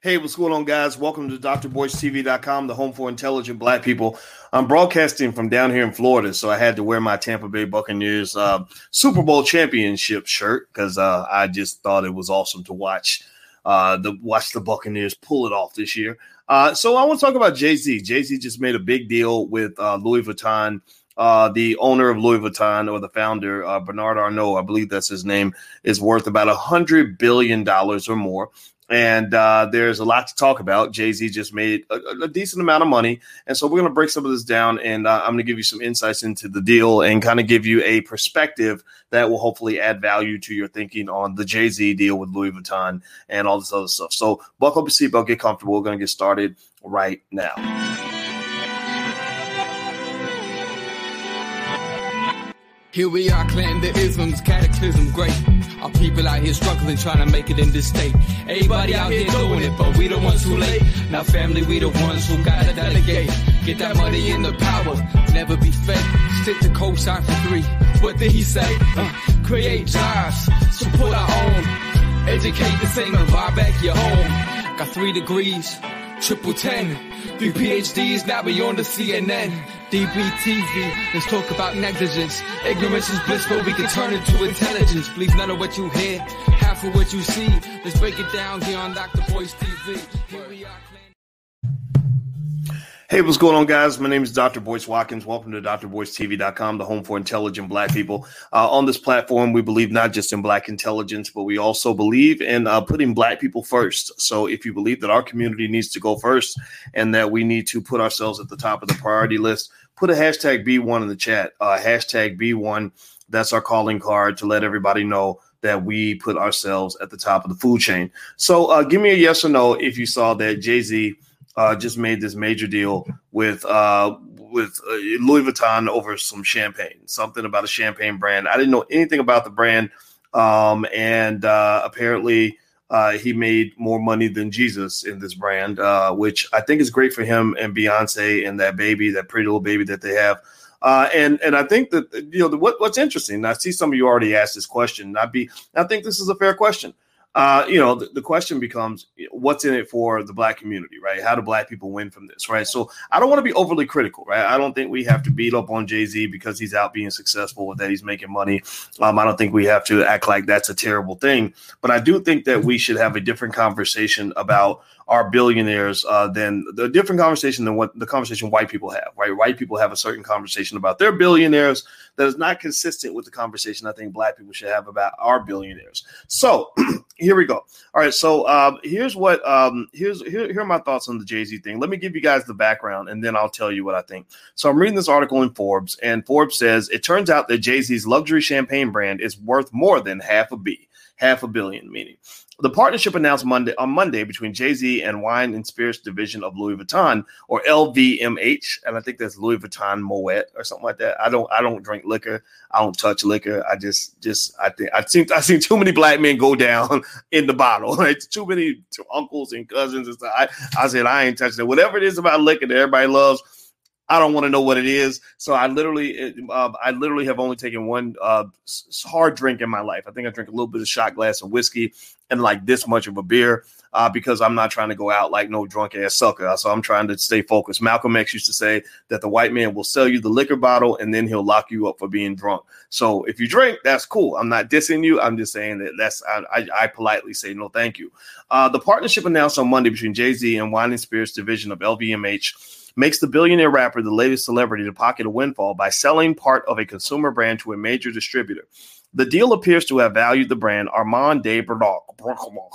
Hey, what's going on, guys? Welcome to drboycetv.com, the home for intelligent black people. I'm broadcasting from down here in Florida, so I had to wear my Tampa Bay Buccaneers uh, Super Bowl championship shirt because uh, I just thought it was awesome to watch uh, the watch the Buccaneers pull it off this year. Uh, so I want to talk about Jay Z. Jay Z just made a big deal with uh, Louis Vuitton. Uh, the owner of Louis Vuitton or the founder, uh, Bernard Arnault, I believe that's his name, is worth about a hundred billion dollars or more and uh, there's a lot to talk about. Jay Z just made a, a, decent amount of money, and so we're going to break some of this down, and uh, I'm going to give you some insights into the deal and kind of give you a perspective that will hopefully add value to your thinking on the Jay Z deal with Louis Vuitton and all this other stuff. So buckle up your seatbelt, get comfortable. We're going to get started right now. Here we are, clan the isms, cataclysm, great. Our people out here struggling, trying to make it in this state. Everybody out here doing it, but we the ones who late. Now, family, we the ones who gotta delegate. Get that money in the power, never be fake. Stick to cosign for three. What did he say? Uh, create jobs, support our own. Educate the same and buy back your home. Got three degrees, triple ten. Three PhDs, now we on the CNN. DBTV, let's talk about negligence. Ignorance is bliss, but we can turn it to intelligence. Believe none of what you hear, half of what you see. Let's break it down here on Dr. Boyce TV. Here we are. Hey, what's going on, guys? My name is Dr. Boyce Watkins. Welcome to drboycetv.com, the home for intelligent black people. Uh, on this platform, we believe not just in black intelligence, but we also believe in uh, putting black people first. So if you believe that our community needs to go first and that we need to put ourselves at the top of the priority list, put a hashtag B1 in the chat. Uh, hashtag B1. That's our calling card to let everybody know that we put ourselves at the top of the food chain. So uh, give me a yes or no if you saw that Jay Z uh, just made this major deal with uh, with uh, Louis Vuitton over some champagne, something about a champagne brand. I didn't know anything about the brand, um, and uh, apparently uh, he made more money than Jesus in this brand, uh, which I think is great for him and Beyonce and that baby, that pretty little baby that they have. Uh, and and I think that you know what, what's interesting. I see some of you already asked this question. I be I think this is a fair question uh, you know, the, the, question becomes what's in it for the black community, right? How do black people win from this, right? So I don't want to be overly critical, right? I don't think we have to beat up on Jay Z because he's out being successful with that he's making money. Um, I don't think we have to act like that's a terrible thing, but I do think that we should have a different conversation about our billionaires uh, than the different conversation than what the conversation white people have. Right, white people have a certain conversation about their billionaires that is not consistent with the conversation I think black people should have about our billionaires. So here we go. All right, so um, here's what um, here's here, here are my thoughts on the Jay Z thing. Let me give you guys the background, and then I'll tell you what I think. So I'm reading this article in Forbes, and Forbes says it turns out that Jay Z's luxury champagne brand is worth more than half a B, half a billion, meaning the partnership announced Monday on Monday between Jay Z and Wine and Spirits division of Louis Vuitton, or LVMH, and I think that's Louis Vuitton Moet or something like that. I don't I don't drink liquor. I don't touch liquor. I just just I think I seen I seen too many black men go down in the bottle. Like too many uncles and cousins and stuff. I, I said I ain't touching it. Whatever it is about liquor that everybody loves. I don't want to know what it is. So I literally, uh, I literally have only taken one uh, hard drink in my life. I think I drink a little bit of shot glass of whiskey and like this much of a beer uh, because I'm not trying to go out like no drunk ass sucker. So I'm trying to stay focused. Malcolm X used to say that the white man will sell you the liquor bottle and then he'll lock you up for being drunk. So if you drink, that's cool. I'm not dissing you. I'm just saying that that's I, I, I politely say no, thank you. Uh, the partnership announced on Monday between Jay Z and Wine and Spirits division of LVMH makes the billionaire rapper the latest celebrity to pocket a windfall by selling part of a consumer brand to a major distributor. The deal appears to have valued the brand Armand de Brachmach.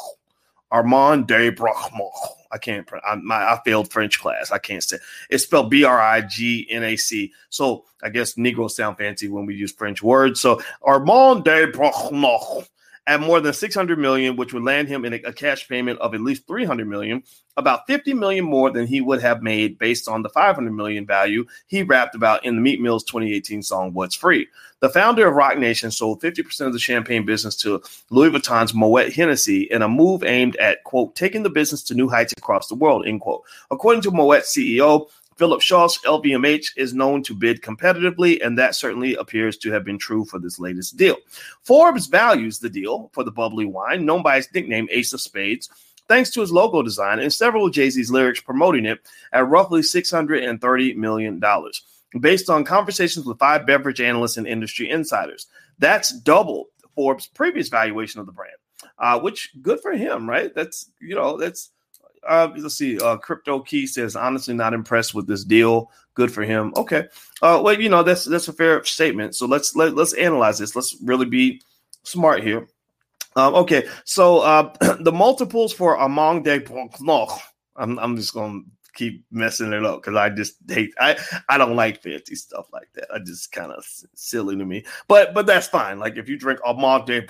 Armand de Brachmach. I can't. I, my, I failed French class. I can't say. It's spelled B R I G N A C. So I guess Negroes sound fancy when we use French words. So Armand de Brachmach at more than 600 million, which would land him in a, a, cash payment of at least 300 million, about 50 million more than he would have made based on the 500 million value he rapped about in the Meek Mill's 2018 song What's Free. The founder of Roc Nation sold 50% of the champagne business to Louis Vuitton's Moet Hennessy in a move aimed at, quote, taking the business to new heights across the world, end quote. According to Moet CEO, Philip Schultz, LVMH, is known to bid competitively, and that certainly appears to have been true for this latest deal. Forbes values the deal for the bubbly wine, known by its nickname Ace of Spades, thanks to his logo design and several Jay Z's lyrics promoting it at roughly $630 million, based on conversations with five beverage analysts and industry insiders. That's double Forbes' previous valuation of the brand, uh, which good for him, right? That's, you know, that's uh, let's see. Uh, Crypto Key says, honestly, not impressed with this deal. Good for him. Okay. Uh, well, you know that's that's a fair statement. So let's let, let's analyze this. Let's really be smart here. Um, okay, so uh, the multiples for Among de I'm I'm just gonna keep messing it up because I just hate I I don't like fancy stuff like that. I just kind of silly to me. But but that's fine. Like if you drink Among de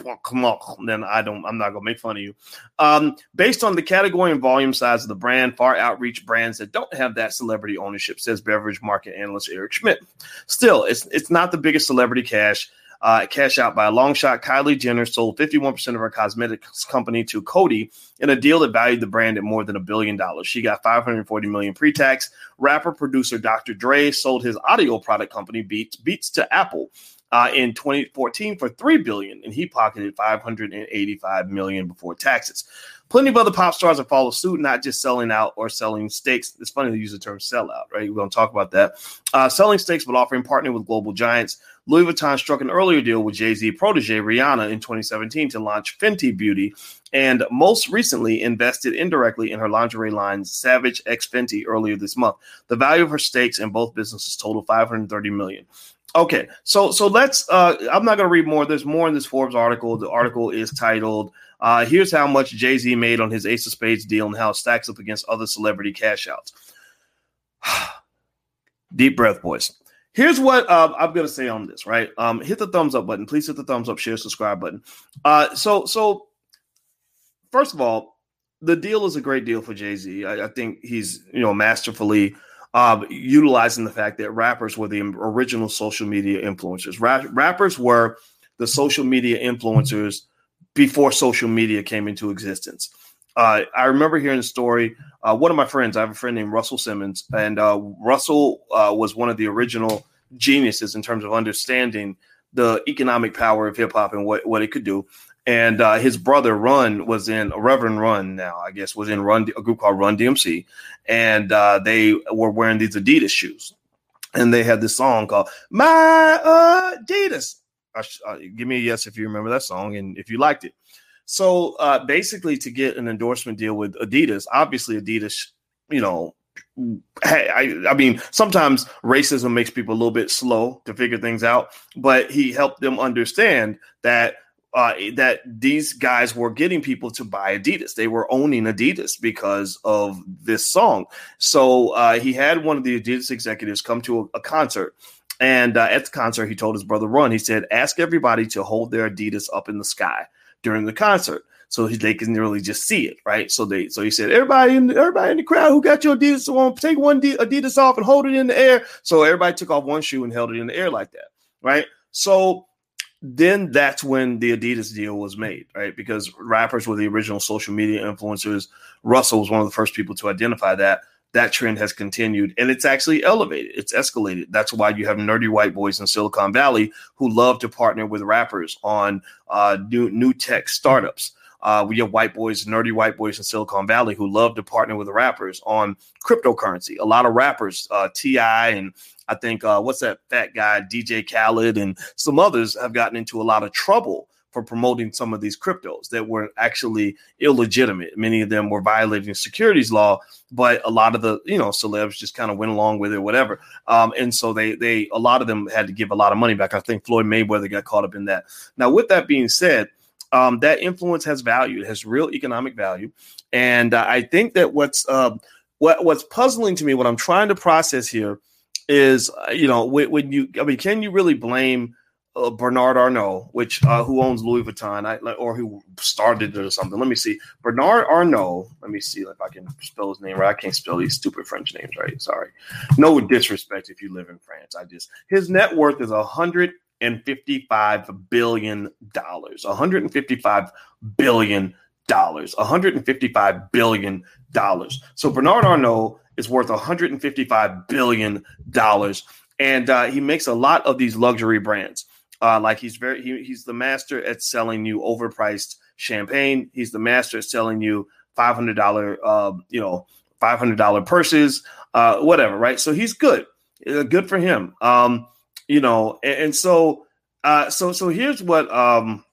then I don't I'm not gonna make fun of you. Um, based on the category and volume size of the brand, far outreach brands that don't have that celebrity ownership, says beverage market analyst Eric Schmidt. Still, it's it's not the biggest celebrity cash uh, cash out by a long shot. Kylie Jenner sold 51% of her cosmetics company to Coty in a deal that valued the brand at more than a billion dollars. She got 540 million pre-tax. Rapper producer Dr. Dre sold his audio product company Beats Beats to Apple. Uh, in 2014 for three billion, and he pocketed 585 million before taxes. Plenty of other pop stars have followed suit, not just selling out or selling stakes. It's funny to use the term sellout, right? We're going to talk about that. Uh, selling stakes, but offering partnering with global giants. Louis Vuitton struck an earlier deal with Jay Z protege Rihanna in 2017 to launch Fenty Beauty, and most recently invested indirectly in her lingerie line Savage X Fenty earlier this month. The value of her stakes in both businesses total 530 million. Okay, so so let's. Uh, I'm not going to read more. There's more in this Forbes article. The article is titled uh, "Here's How Much Jay Z Made on His Ace of Spades Deal and How it Stacks Up Against Other Celebrity Cash Outs." Deep breath, boys. Here's what uh, I'm to say on this. Right, um, hit the thumbs up button. Please hit the thumbs up, share, subscribe button. Uh, so so first of all, the deal is a great deal for Jay Z. I, I think he's you know masterfully uh, utilizing the fact that rappers were the original social media influencers. Rap- rappers were the social media influencers before social media came into existence. Uh, I remember hearing the story. Uh, one of my friends, I have a friend named Russell Simmons, and uh, Russell uh, was one of the original geniuses in terms of understanding the economic power of hip hop and what, what it could do and uh, his brother Run was in Reverend Run now I guess was in Run a group called Run DMC, and uh, they were wearing these Adidas shoes, and they had this song called My Adidas. Give me a yes if you remember that song and if you liked it. So uh, basically, to get an endorsement deal with Adidas, obviously Adidas, you know, I, I mean, sometimes racism makes people a little bit slow to figure things out, but he helped them understand that uh, that these guys were getting people to buy Adidas. They were owning Adidas because of this song. So uh, he had one of the Adidas executives come to a, a concert. And uh, at the concert, he told his brother Run, he said, ask everybody to hold their Adidas up in the sky during the concert. So he, they can really just see it, right? So they, so he said, everybody in, everybody in the crowd who got your Adidas on, take one Adidas off and hold it in the air. So everybody took off one shoe and held it in the air like that, right? So then that's when the Adidas deal was made, right? Because rappers were the original social media influencers. Russell was one of the first people to identify that. That trend has continued and it's actually elevated, it's escalated. That's why you have nerdy white boys in Silicon Valley who love to partner with rappers on uh, new, new tech startups. Uh, we have white boys, nerdy white boys in Silicon Valley who love to partner with rappers on cryptocurrency. A lot of rappers, uh, T.I. and I think uh, what's that fat guy, DJ Khaled, and some others have gotten into a lot of trouble for promoting some of these cryptos that were actually illegitimate. Many of them were violating securities law, but a lot of the you know celebs just kind of went along with it, whatever. Um, and so they they a lot of them had to give a lot of money back. I think Floyd Mayweather got caught up in that. Now, with that being said. Um, that influence has value, it has real economic value, and uh, I think that what's uh, what what's puzzling to me, what I'm trying to process here, is uh, you know when, when, you I mean can you really blame uh, Bernard Arnault, which uh, who owns Louis Vuitton, I, or who started it or something? Let me see. Bernard Arnault. Let me see if I can spell his name right. I can't spell these stupid French names right. Sorry. No disrespect if you live in France. I just his net worth is a hundred and fifty-five billion dollars. One hundred and fifty-five billion dollars. One hundred and fifty-five billion dollars. So Bernard Arnault is worth 155 billion dollars, and uh, he makes a lot of these luxury brands. Uh, like he's very he, he's the master at selling you overpriced champagne. He's the master at selling you five hundred dollar, uh, you know, five hundred dollar purses, uh, whatever, right? So he's good, uh, good for him. Um, you know, and, and so, uh, so, so here's what, um,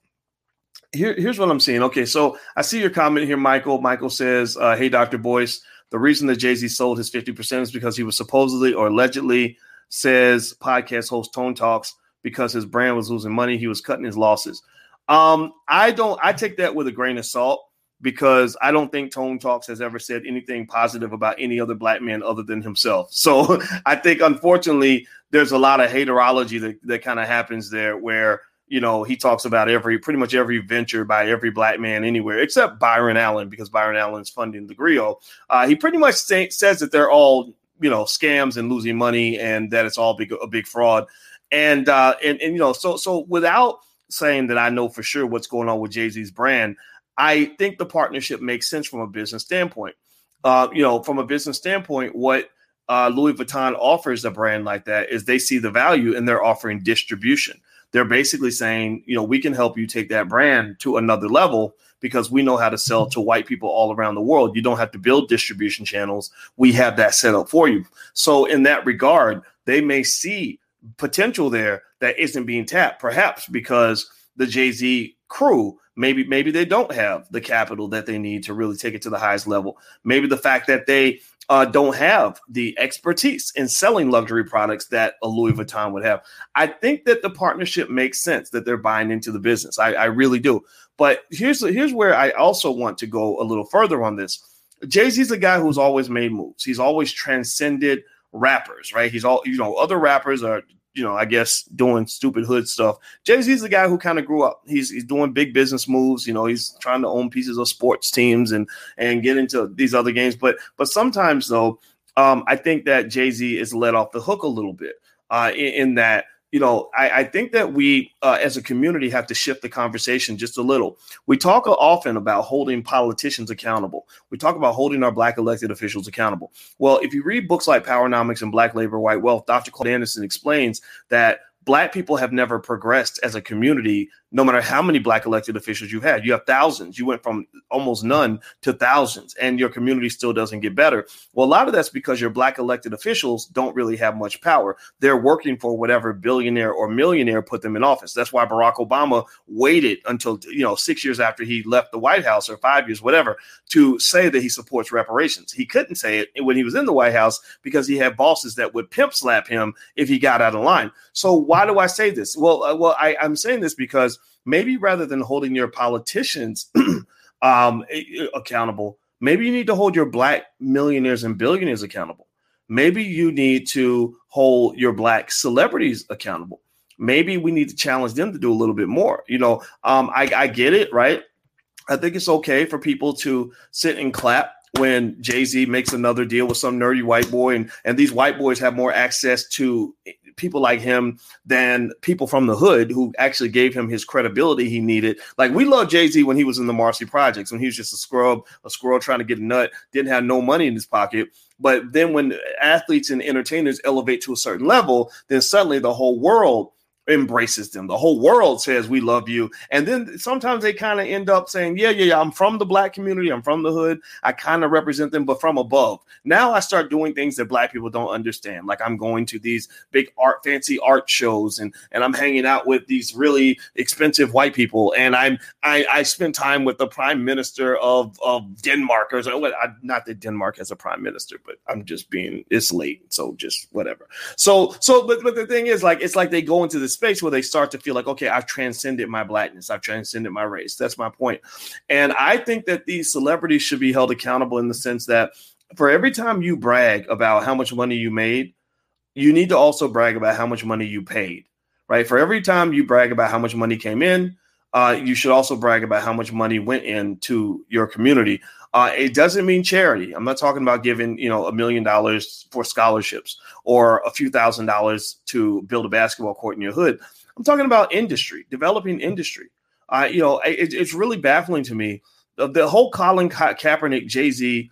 here, here's what I'm seeing. Okay, so I see your comment here, Michael. Michael says, uh, "Hey, Doctor Boyce, the reason that Jay Z sold his 50 percent is because he was supposedly or allegedly says podcast host Tone Talks because his brand was losing money. He was cutting his losses. Um, I don't. I take that with a grain of salt because I don't think Tone Talks has ever said anything positive about any other black man other than himself. So I think, unfortunately, there's a lot of haterology that, that kind of happens there where, you know, he talks about every pretty much every venture by every black man anywhere except Byron Allen because Byron Allen's funding the Grio. Uh, he pretty much say, says that they're all, you know, scams and losing money and that it's all big, a big fraud. And, uh, and, and, you know, so, so without saying that I know for sure what's going on with Jay Z's brand, I think the partnership makes sense from a business standpoint. Uh, you know, from a business standpoint, what uh, Louis Vuitton offers a brand like that is they see the value and they're offering distribution. They're basically saying, you know, we can help you take that brand to another level because we know how to sell to white people all around the world. You don't have to build distribution channels. We have that set up for you. So, in that regard, they may see potential there that isn't being tapped, perhaps because the Jay Z crew maybe maybe they don't have the capital that they need to really take it to the highest level. Maybe the fact that they uh, don't have the expertise in selling luxury products that a Louis Vuitton would have. I think that the partnership makes sense that they're buying into the business. I, I really do. But here's here's where I also want to go a little further on this. Jay Z's a guy who's always made moves. He's always transcended rappers, right? He's all you know. Other rappers are you know, I guess doing stupid hood stuff. Jay Z's the guy who kind of grew up. He's he's doing big business moves. You know, he's trying to own pieces of sports teams and and get into these other games. But but sometimes though, um, I think that Jay Z is let off the hook a little bit uh, in, in that you know, I, I, think that we uh, as a community have to shift the conversation just a little. We talk often about holding politicians accountable. We talk about holding our black elected officials accountable. Well, if you read books like Powernomics and Black Labor, White Wealth, Dr. Claude Anderson explains that black people have never progressed as a community no matter how many black elected officials you had. You have thousands. You went from almost none to thousands, and your community still doesn't get better. Well, a lot of that's because your black elected officials don't really have much power. They're working for whatever billionaire or millionaire put them in office. That's why Barack Obama waited until you know six years after he left the White House or five years, whatever, to say that he supports reparations. He couldn't say it when he was in the White House because he had bosses that would pimp slap him if he got out of line. So why do I say this? Well, uh, well, I, I'm saying this because maybe rather than holding your politicians um, accountable, maybe you need to hold your black millionaires and billionaires accountable. Maybe you need to hold your black celebrities accountable. Maybe we need to challenge them to do a little bit more. You know, um, I, I get it, right? I think it's okay for people to sit and clap when Jay Z makes another deal with some nerdy white boy, and and these white boys have more access to people like him than people from the hood who actually gave him his credibility he needed. Like we love Jay Z when he was in the Marcy Projects, when he was just a scrub, a squirrel trying to get a nut, didn't have no money in his pocket. But then when athletes and entertainers elevate to a certain level, then suddenly the whole world embraces them. The whole world says we love you. And then sometimes they kind of end up saying, yeah, yeah, yeah, I'm from the black community. I'm from the hood. I kind of represent them, but from above. Now I start doing things that black people don't understand. Like I'm going to these big art, fancy art shows and, and I'm hanging out with these really expensive white people. And I'm, I, I spend time with the prime minister of, of Denmark or so, not that Denmark has a prime minister, but I'm just being, it's late. So just whatever. So, so, but, but the thing is like, it's like they go into this space where they start to feel like, okay, I've transcended my blackness, I've transcended my race. That's my point. And I think that these celebrities should be held accountable in the sense that for every time you brag about how much money you made, you need to also brag about how much money you paid, right? For every time you brag about how much money came in, uh, you should also brag about how much money went into your community. Uh, it doesn't mean charity. I'm not talking about giving, you know, a million dollars for scholarships or a few thousand dollars to build a basketball court in your hood. I'm talking about industry, developing industry. Uh, you know, it, it's really baffling to me. The, the whole Colin Ka- Kaepernick, Jay Z,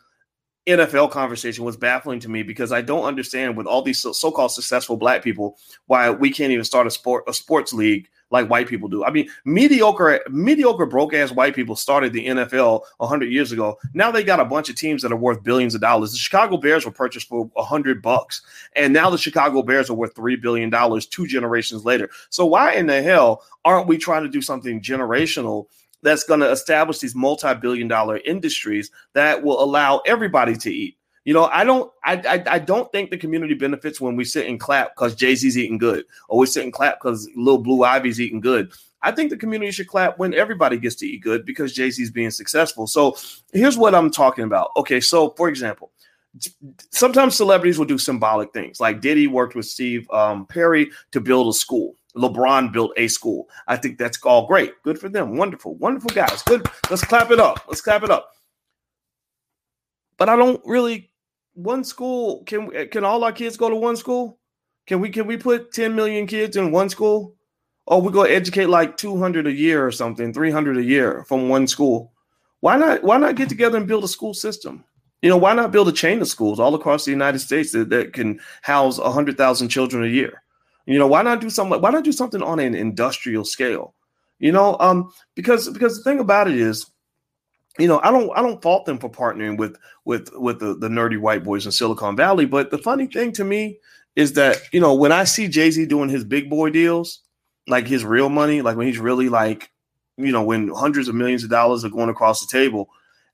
NFL conversation was baffling to me because I don't understand with all these so- called successful black people why we can't even start a sport a sports league like white people do. I mean, mediocre, mediocre, broke ass white people started the NFL hundred years ago. Now they got a bunch of teams that are worth billions of dollars. The Chicago Bears were purchased for a hundred bucks, and now the Chicago Bears are worth three billion dollars two generations later. So why in the hell aren't we trying to do something generational? That's going to establish these multi-billion dollar industries that will allow everybody to eat. You know, I don't, I, I, I, don't think the community benefits when we sit and clap because Jay Z's eating good, or we sit and clap because Little Blue Ivy's eating good. I think the community should clap when everybody gets to eat good because Jay Z's being successful. So here's what I'm talking about. Okay, so for example, sometimes celebrities will do symbolic things, like Diddy worked with Steve um, Perry to build a school. LeBron built a school. I think that's all great. Good for them. Wonderful, wonderful guys. Good. Let's clap it up. Let's clap it up. But I don't really one school can can all our kids go to one school? Can we can we put 10 million kids in one school? Or we go educate like 200 a year or something, 300 a year from one school. Why not why not get together and build a school system? You know, why not build a chain of schools all across the United States that, that can house 100,000 children a year? You know, why not do something why not do something on an industrial scale? You know, um because because the thing about it is you know, I don't I don't fault them for partnering with with with the, the nerdy white boys in Silicon Valley. But the funny thing to me is that you know when I see Jay Z doing his big boy deals, like his real money, like when he's really like, you know, when hundreds of millions of dollars are going across the table,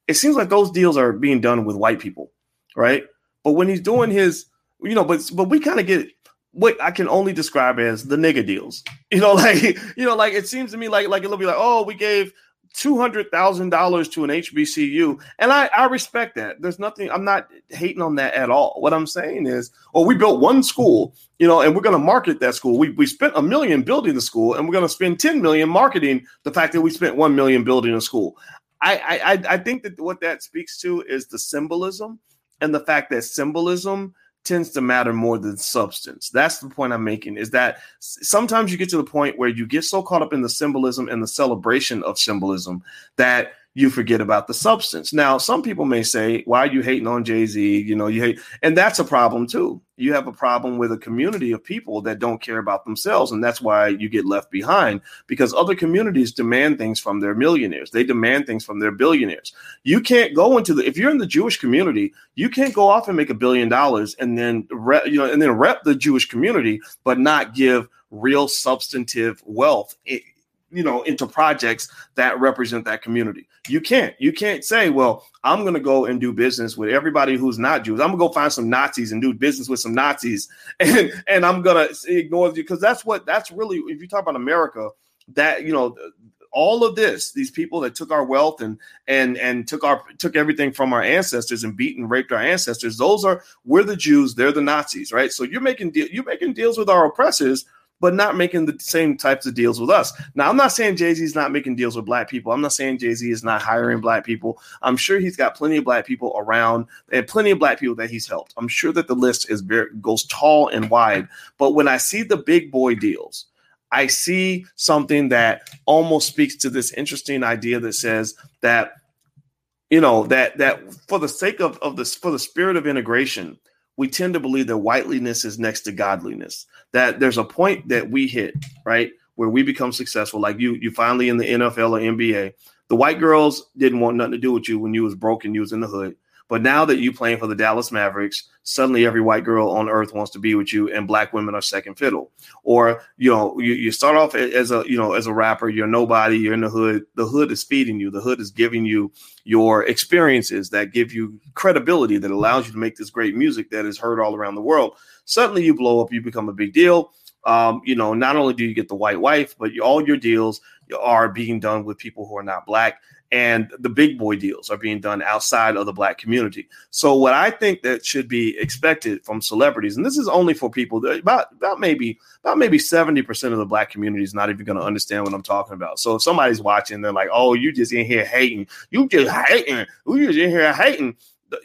it seems like those deals are being done with white people, right? But when he's doing mm-hmm. his, you know, but but we kind of get what I can only describe as the nigga deals. You know, like you know, like it seems to me like like it'll be like, oh, we gave two hundred thousand dollars to an HBCU, and I I respect that. There's nothing. I'm not hating on that at all. What I'm saying is, well, we built one school, you know, and we're going to market that school. We we spent a million building the school, and we're going to spend ten million marketing the fact that we spent one million building a school. I I I think that what that speaks to is the symbolism and the fact that symbolism tends to matter more than substance. That's the point I'm making is that sometimes you get to the point where you get so caught up in the symbolism and the celebration of symbolism that you forget about the substance. Now, some people may say, why are you hating on Jay Z? You know, you hate, and that's a problem too. You have a problem with a community of people that don't care about themselves. And that's why you get left behind because other communities demand things from their millionaires. They demand things from their billionaires. You can't go into the, if you're in the Jewish community, you can't go off and make a billion dollars and then, re, you know, and then rep the Jewish community, but not give real substantive wealth you know into projects that represent that community. You can't you can't say well i'm going to go and do business with everybody who's not jews. I'm going to go find some nazis and do business with some nazis and and i'm going to ignore you because that's what that's really if you talk about america that you know all of this these people that took our wealth and and and took our took everything from our ancestors and beat and raped our ancestors those are we're the jews they're the nazis right? So you're making de- you're making deals with our oppressors but not making the same types of deals with us. Now, I'm not saying Jay Z is not making deals with black people. I'm not saying Jay Z is not hiring black people. I'm sure he's got plenty of black people around and plenty of black people that he's helped. I'm sure that the list is very goes tall and wide. But when I see the big boy deals, I see something that almost speaks to this interesting idea that says that you know that that for the sake of, of this for the spirit of integration we tend to believe that whiteliness is next to godliness. That there's a point that we hit, right, where we become successful. Like you, you finally in the NFL or NBA. The white girls didn't want nothing to do with you when you was broke and you was in the hood. But now that you playing for the Dallas Mavericks, suddenly every white girl on earth wants to be with you, and black women are second fiddle. Or you know, you, you start off as a you know as a rapper, you're nobody, you're in the hood. The hood is feeding you. The hood is giving you your experiences that give you credibility that allows you to make this great music that is heard all around the world. Suddenly, you blow up, you become a big deal. Um, you know, not only do you get the white wife, but all your deals are being done with people who are not black and the big boy deals are being done outside of the black community. So what I think that should be expected from celebrities, and this is only for people that about about maybe about maybe 70% of the black community is not even going to understand what I'm talking about. So if somebody's watching, they're like, oh, you just in here hating, you just hating, Who you just in here hating.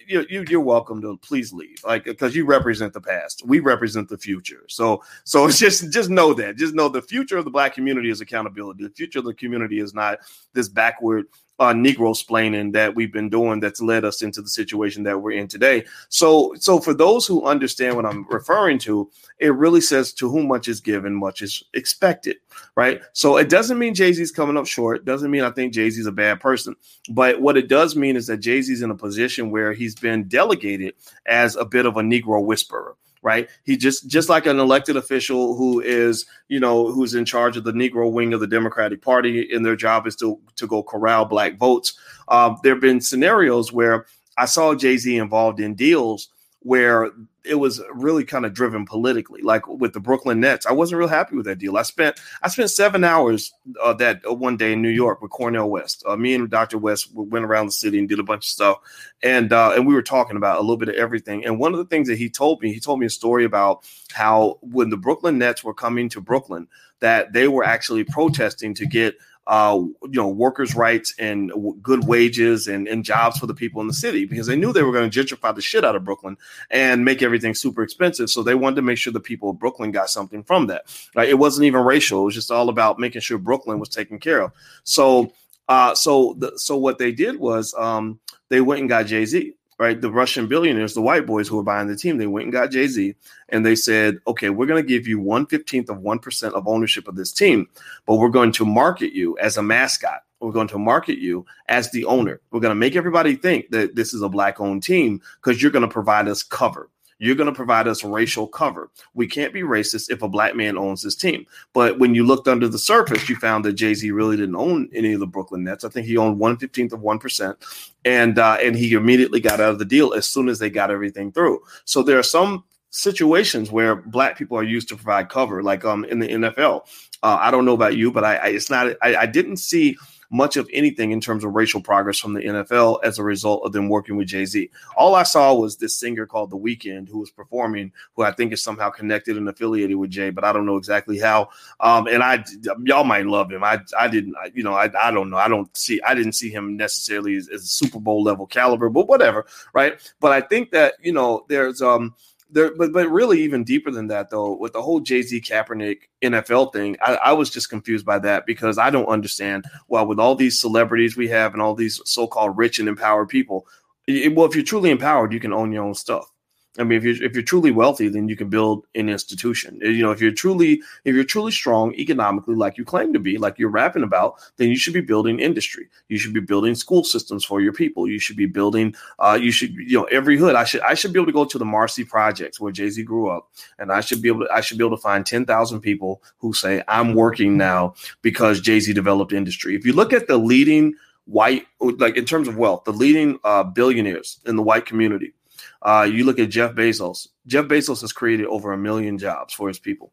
You, you you're welcome to please leave like because you represent the past. We represent the future. So so just just know that. Just know the future of the black community is accountability. The future of the community is not this backward uh, Negro splaining that we've been doing that's led us into the situation that we're in today. So, so for those who understand what I'm referring to, it really says to whom much is given, much is expected, right? So it doesn't mean Jay Z's coming up short. Doesn't mean I think Jay Z's a bad person, but what it does mean is that Jay Z's in a position where he's been delegated as a bit of a Negro whisperer right? He just just like an elected official who is, you know, who's in charge of the Negro wing of the Democratic Party, and their job is to to go corral black votes. Um, there have been scenarios where I saw Jay Z involved in deals where it was really kind of driven politically, like with the Brooklyn Nets. I wasn't real happy with that deal. I spent I spent seven hours uh, that uh, one day in New York with Cornel West. Uh, me and Dr. West went around the city and did a bunch of stuff, and uh, and we were talking about a little bit of everything. And one of the things that he told me, he told me a story about how when the Brooklyn Nets were coming to Brooklyn, that they were actually protesting to get uh, you know, workers' rights and w- good wages and, and jobs for the people in the city because they knew they were going to gentrify the shit out of Brooklyn and make everything super expensive. So they wanted to make sure the people of Brooklyn got something from that. Right? It wasn't even racial; it was just all about making sure Brooklyn was taken care of. So, uh, so the, so what they did was um, they went and got Jay Z right? The Russian billionaires, the white boys who were buying the team, they went and got Jay Z and they said, okay, we're going to give you one fifteenth of 1% of ownership of this team, but we're going to market you as a mascot. We're going to market you as the owner. We're going to make everybody think that this is a black owned team because you're going to provide us cover. You're going to provide us racial cover. We can't be racist if a black man owns this team. But when you looked under the surface, you found that Jay Z really didn't own any of the Brooklyn Nets. I think he owned one fifteenth of one percent, and uh, and he immediately got out of the deal as soon as they got everything through. So there are some situations where black people are used to provide cover, like um in the NFL. Uh, I don't know about you, but I, I it's not. I, I didn't see much of anything in terms of racial progress from the NFL as a result of them working with Jay Z. All I saw was this singer called The Weeknd who was performing, who I think is somehow connected and affiliated with Jay, but I don't know exactly how. Um, and I, y'all might love him. I, I didn't, you know, I, I don't know. I don't see, I didn't see him necessarily as, as a Super Bowl level caliber, but whatever, right? But I think that you know, there's um there, but but really even deeper than that though, with the whole Jay Z Kaepernick NFL thing, I, I, was just confused by that because I don't understand. why with all these celebrities we have and all these so called rich and empowered people, it, well, if you're truly empowered, you can own your own stuff. I mean, if you're if you're truly wealthy, then you can build an institution. You know, if you're truly if you're truly strong economically, like you claim to be, like you're rapping about, then you should be building industry. You should be building school systems for your people. You should be building. Uh, you should you know every hood. I should I should be able to go to the Marcy projects where Jay Z grew up, and I should be able to I should be able to find ten thousand people who say I'm working now because Jay Z developed industry. If you look at the leading white like in terms of wealth, the leading uh, billionaires in the white community uh, you look at Jeff Bezos. Jeff Bezos has created over a million jobs for his people.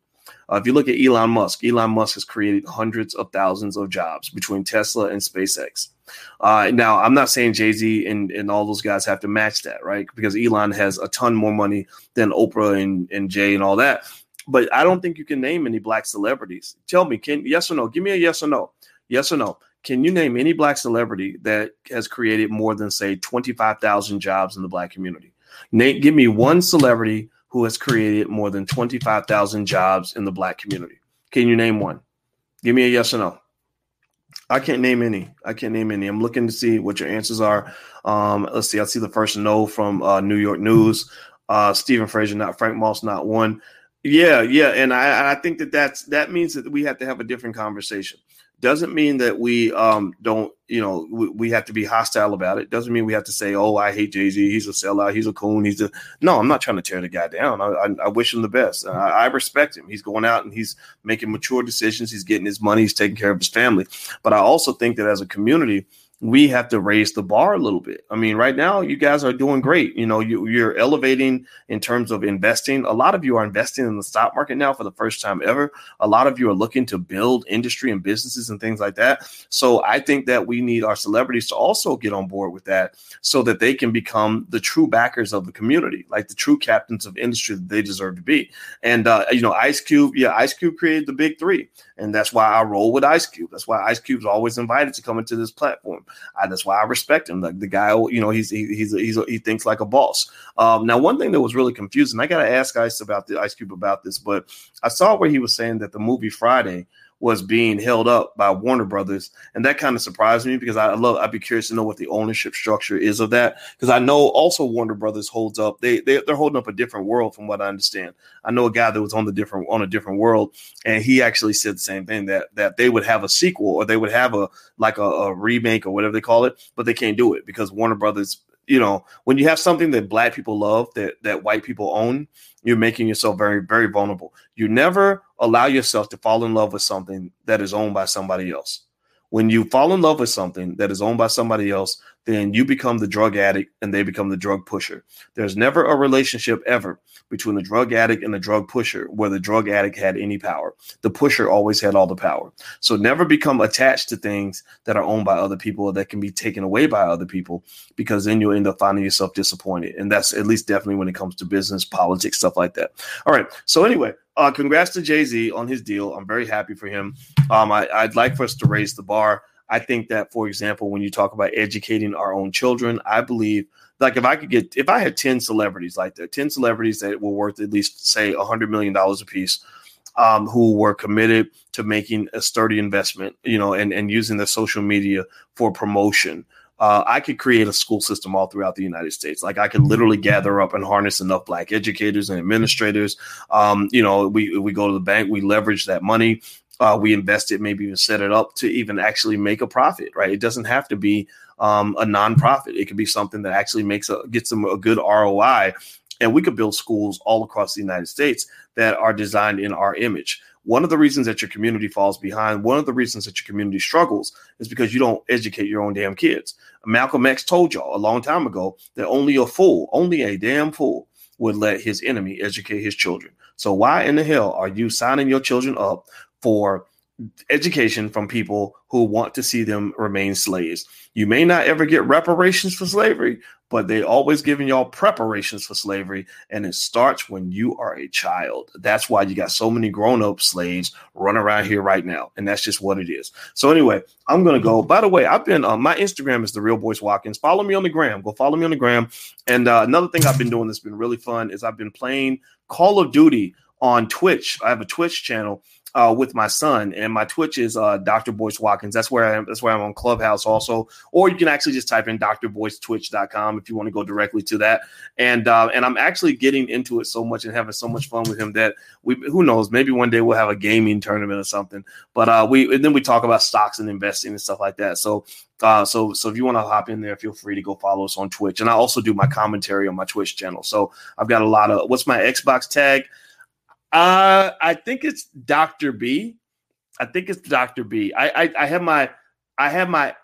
Uh, if you look at Elon Musk, Elon Musk has created hundreds of thousands of jobs between Tesla and SpaceX. Uh, now, I'm not saying Jay Z and, and all those guys have to match that, right? Because Elon has a ton more money than Oprah and, and Jay and all that. But I don't think you can name any black celebrities. Tell me, can yes or no? Give me a yes or no. Yes or no. Can you name any black celebrity that has created more than say 25,000 jobs in the black community? Nate, give me one celebrity who has created more than 25,000 jobs in the black community. Can you name one? Give me a yes or no. I can't name any. I can't name any. I'm looking to see what your answers are. Um, let's see. I see the first no from uh, New York News. Uh, Stephen Frazier, not Frank Moss, not one. Yeah, yeah, and I, I think that that's that means that we have to have a different conversation doesn't mean that we um, don't, you know, we, we, have to be hostile about it. Doesn't mean we have to say, oh, I hate Jay Z. He's a sellout. He's a coon. He's a no. I'm not trying to tear the guy down. I, I, I wish him the best. I, I, respect him. He's going out and he's making mature decisions. He's getting his money. He's taking care of his family. But I also think that as a community, we have to raise the bar a little bit. I mean, right now you guys are doing great. You know, you, you're elevating in terms of investing. A lot of you are investing in the stock market now for the first time ever. A lot of you are looking to build industry and businesses and things like that. So I think that we need our celebrities to also get on board with that so that they can become the true backers of the community, like the true captains of industry that they deserve to be. And, uh, you know, Ice Cube, yeah, Ice Cube created the big three. And that's why I roll with Ice Cube. That's why Ice Cube's always invited to come into this platform. I, that's why I respect him. Like the guy, you know, he's he, he's he's he thinks like a boss. Um, now, one thing that was really confusing, I got to ask Ice about the Ice Cube about this, but I saw where he was saying that the movie Friday was being held up by Warner Brothers, and that kind of surprised me because I love. I'd be curious to know what the ownership structure is of that because I know also Warner Brothers holds up. They, they they're holding up a different world from what I understand. I know a guy that was on the different on a different world, and he actually said the same thing that that they would have a sequel or they would have a like a, a remake or whatever they call it, but they can't do it because Warner Brothers you know, when you have something that black people love that that white people own, you're making yourself very very vulnerable. You never allow yourself to fall in love with something that is owned by somebody else. When you fall in love with something that is owned by somebody else, then you become the drug addict and they become the drug pusher. There's never a relationship ever between the drug addict and the drug pusher where the drug addict had any power. The pusher always had all the power. So never become attached to things that are owned by other people or that can be taken away by other people because then you'll end up finding yourself disappointed. And that's at least definitely when it comes to business, politics, stuff like that. All right. So anyway, uh, congrats to Jay Z on his deal. I'm very happy for him. Um, I, I'd like for us to raise the bar. I think that, for example, when you talk about educating our own children, I believe like if I could get if I had 10 celebrities like that, 10 celebrities that were worth at least say hundred million dollars a piece, um, who were committed to making a sturdy investment, you know, and, and using the social media for promotion. Uh, I could create a school system all throughout the United States. Like I could literally gather up and harness enough black educators and administrators. Um, you know, we we go to the bank, we leverage that money, uh, we invest it, maybe even set it up to even actually make a profit. Right? It doesn't have to be um, a nonprofit. It could be something that actually makes a gets them a good ROI. And we could build schools all across the United States that are designed in our image. One of the reasons that your community falls behind, one of the reasons that your community struggles is because you don't educate your own damn kids. Malcolm X told y'all a long time ago that only a fool, only a damn fool would let his enemy educate his children. So why in the hell are you signing your children up for education from people who want to see them remain slaves. You may not ever get reparations for slavery, but they always giving y'all preparations for slavery, and it starts when you are a child. That's why you got so many grown-up slaves running around here right now, and that's just what it is. So anyway, I'm gonna go. By the way, I've been uh, my Instagram is the real Boyce Watkins. Follow me on the gram. Go follow me on the gram. And uh, another thing I've been doing that's been really fun is I've been playing Call of Duty on Twitch. I have a Twitch channel uh, with my son, and my Twitch is uh, Dr. Boyce Watkins. That's where I am. That's where I'm on Clubhouse also, or you can actually just type in drboycetwitch.com if you want to go directly to that. And uh, and I'm actually getting into it so much and having so much fun with him that we who knows maybe one day we'll have a gaming tournament or something. But uh, we and then we talk about stocks and investing and stuff like that. So uh, so so if you want to hop in there, feel free to go follow us on Twitch. And I also do my commentary on my Twitch channel. So I've got a lot of what's my Xbox tag. Uh, I think it's Doctor B. I think it's Doctor B. I, I I have my I have my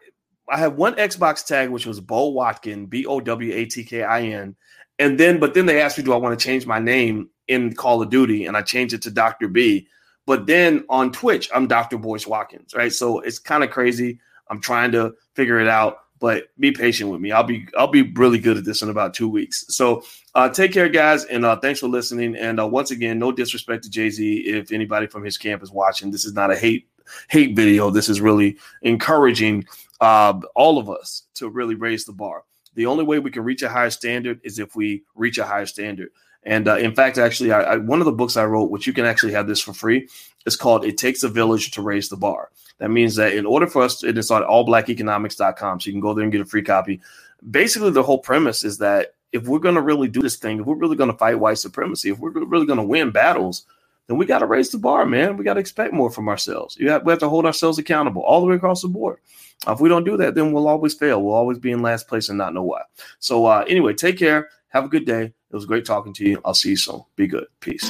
I have one Xbox tag which was Bo Watkin B O W A T K I N, and then but then they asked me do I want to change my name in Call of Duty, and I changed it to Doctor B. But then on Twitch, I'm Doctor Boyce Watkins, right? So it's kind of crazy. I'm trying to figure it out but be patient with me. I'll be I'll be really good at this in about two weeks. So uh, take care, guys, and uh, thanks for listening. And uh, once again, no disrespect to Jay Z. If anybody from his camp is watching, this is not a hate hate video. This is really encouraging uh, all of us to really raise the bar. The only way we can reach a higher standard is if we reach a higher standard. And uh, in fact, actually, I, I, one of the books I wrote, which you can actually have this for free, is called "It Takes a Village to Raise the Bar." That means that in order for us, to, it's on allblackeconomics.com, so you can go there and get a free copy. Basically, the whole premise is that if we're going to really do this thing, if we're really going to fight white supremacy, if we're really going to win battles, then we got to raise the bar, man. We got to expect more from ourselves. Have, we have to hold ourselves accountable all the way across the board. If we don't do that, then we'll always fail. We'll always be in last place and not know why. So, uh, anyway, take care. Have a good day. It was great talking to you. I'll see you soon. Be good. Peace.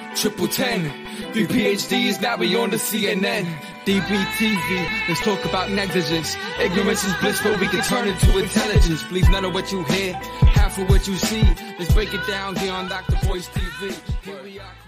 triple ten. Three PhDs, now we on the CNN. DBTV, let's talk about negligence. Ignorance is bliss, but we can turn it to intelligence. Please, none of what you hear, half of what you see. Let's break it down here on Dr. Boyce TV. Here we are.